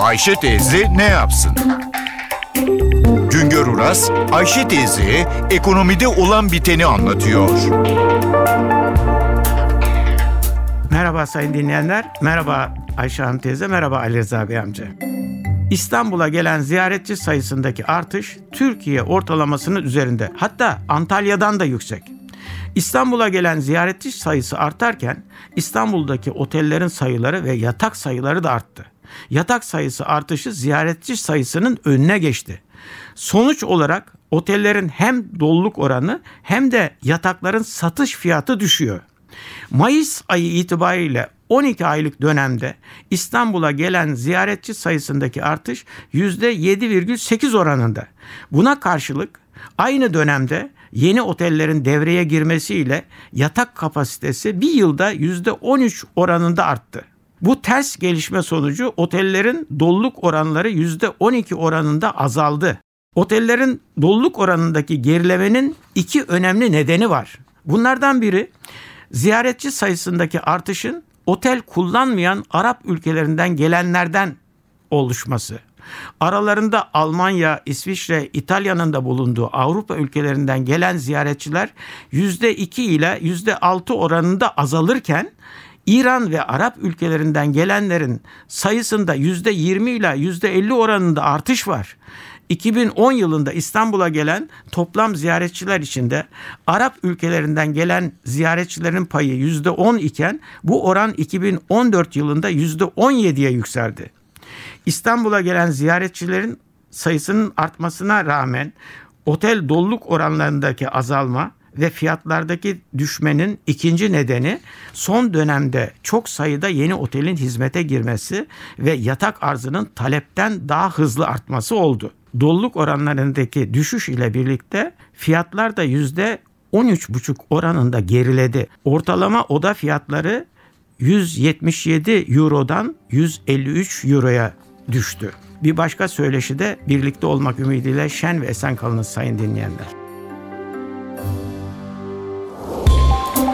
Ayşe teyze ne yapsın? Güngör Uras, Ayşe teyze ekonomide olan biteni anlatıyor. Merhaba sayın dinleyenler, merhaba Ayşe Hanım teyze, merhaba Ali Rıza Bey amca. İstanbul'a gelen ziyaretçi sayısındaki artış Türkiye ortalamasının üzerinde. Hatta Antalya'dan da yüksek. İstanbul'a gelen ziyaretçi sayısı artarken İstanbul'daki otellerin sayıları ve yatak sayıları da arttı. Yatak sayısı artışı ziyaretçi sayısının önüne geçti. Sonuç olarak otellerin hem doluluk oranı hem de yatakların satış fiyatı düşüyor. Mayıs ayı itibariyle 12 aylık dönemde İstanbul'a gelen ziyaretçi sayısındaki artış %7,8 oranında. Buna karşılık aynı dönemde yeni otellerin devreye girmesiyle yatak kapasitesi bir yılda %13 oranında arttı. Bu ters gelişme sonucu otellerin doluluk oranları %12 oranında azaldı. Otellerin doluluk oranındaki gerilemenin iki önemli nedeni var. Bunlardan biri ziyaretçi sayısındaki artışın otel kullanmayan Arap ülkelerinden gelenlerden oluşması. Aralarında Almanya, İsviçre, İtalya'nın da bulunduğu Avrupa ülkelerinden gelen ziyaretçiler %2 ile %6 oranında azalırken İran ve Arap ülkelerinden gelenlerin sayısında %20 ile %50 oranında artış var. 2010 yılında İstanbul'a gelen toplam ziyaretçiler içinde Arap ülkelerinden gelen ziyaretçilerin payı %10 iken bu oran 2014 yılında %17'ye yükseldi. İstanbul'a gelen ziyaretçilerin sayısının artmasına rağmen otel doluluk oranlarındaki azalma ve fiyatlardaki düşmenin ikinci nedeni son dönemde çok sayıda yeni otelin hizmete girmesi ve yatak arzının talepten daha hızlı artması oldu. Doluluk oranlarındaki düşüş ile birlikte fiyatlar da yüzde 13,5 oranında geriledi. Ortalama oda fiyatları 177 Euro'dan 153 Euro'ya düştü. Bir başka söyleşi de birlikte olmak ümidiyle şen ve esen kalınız sayın dinleyenler.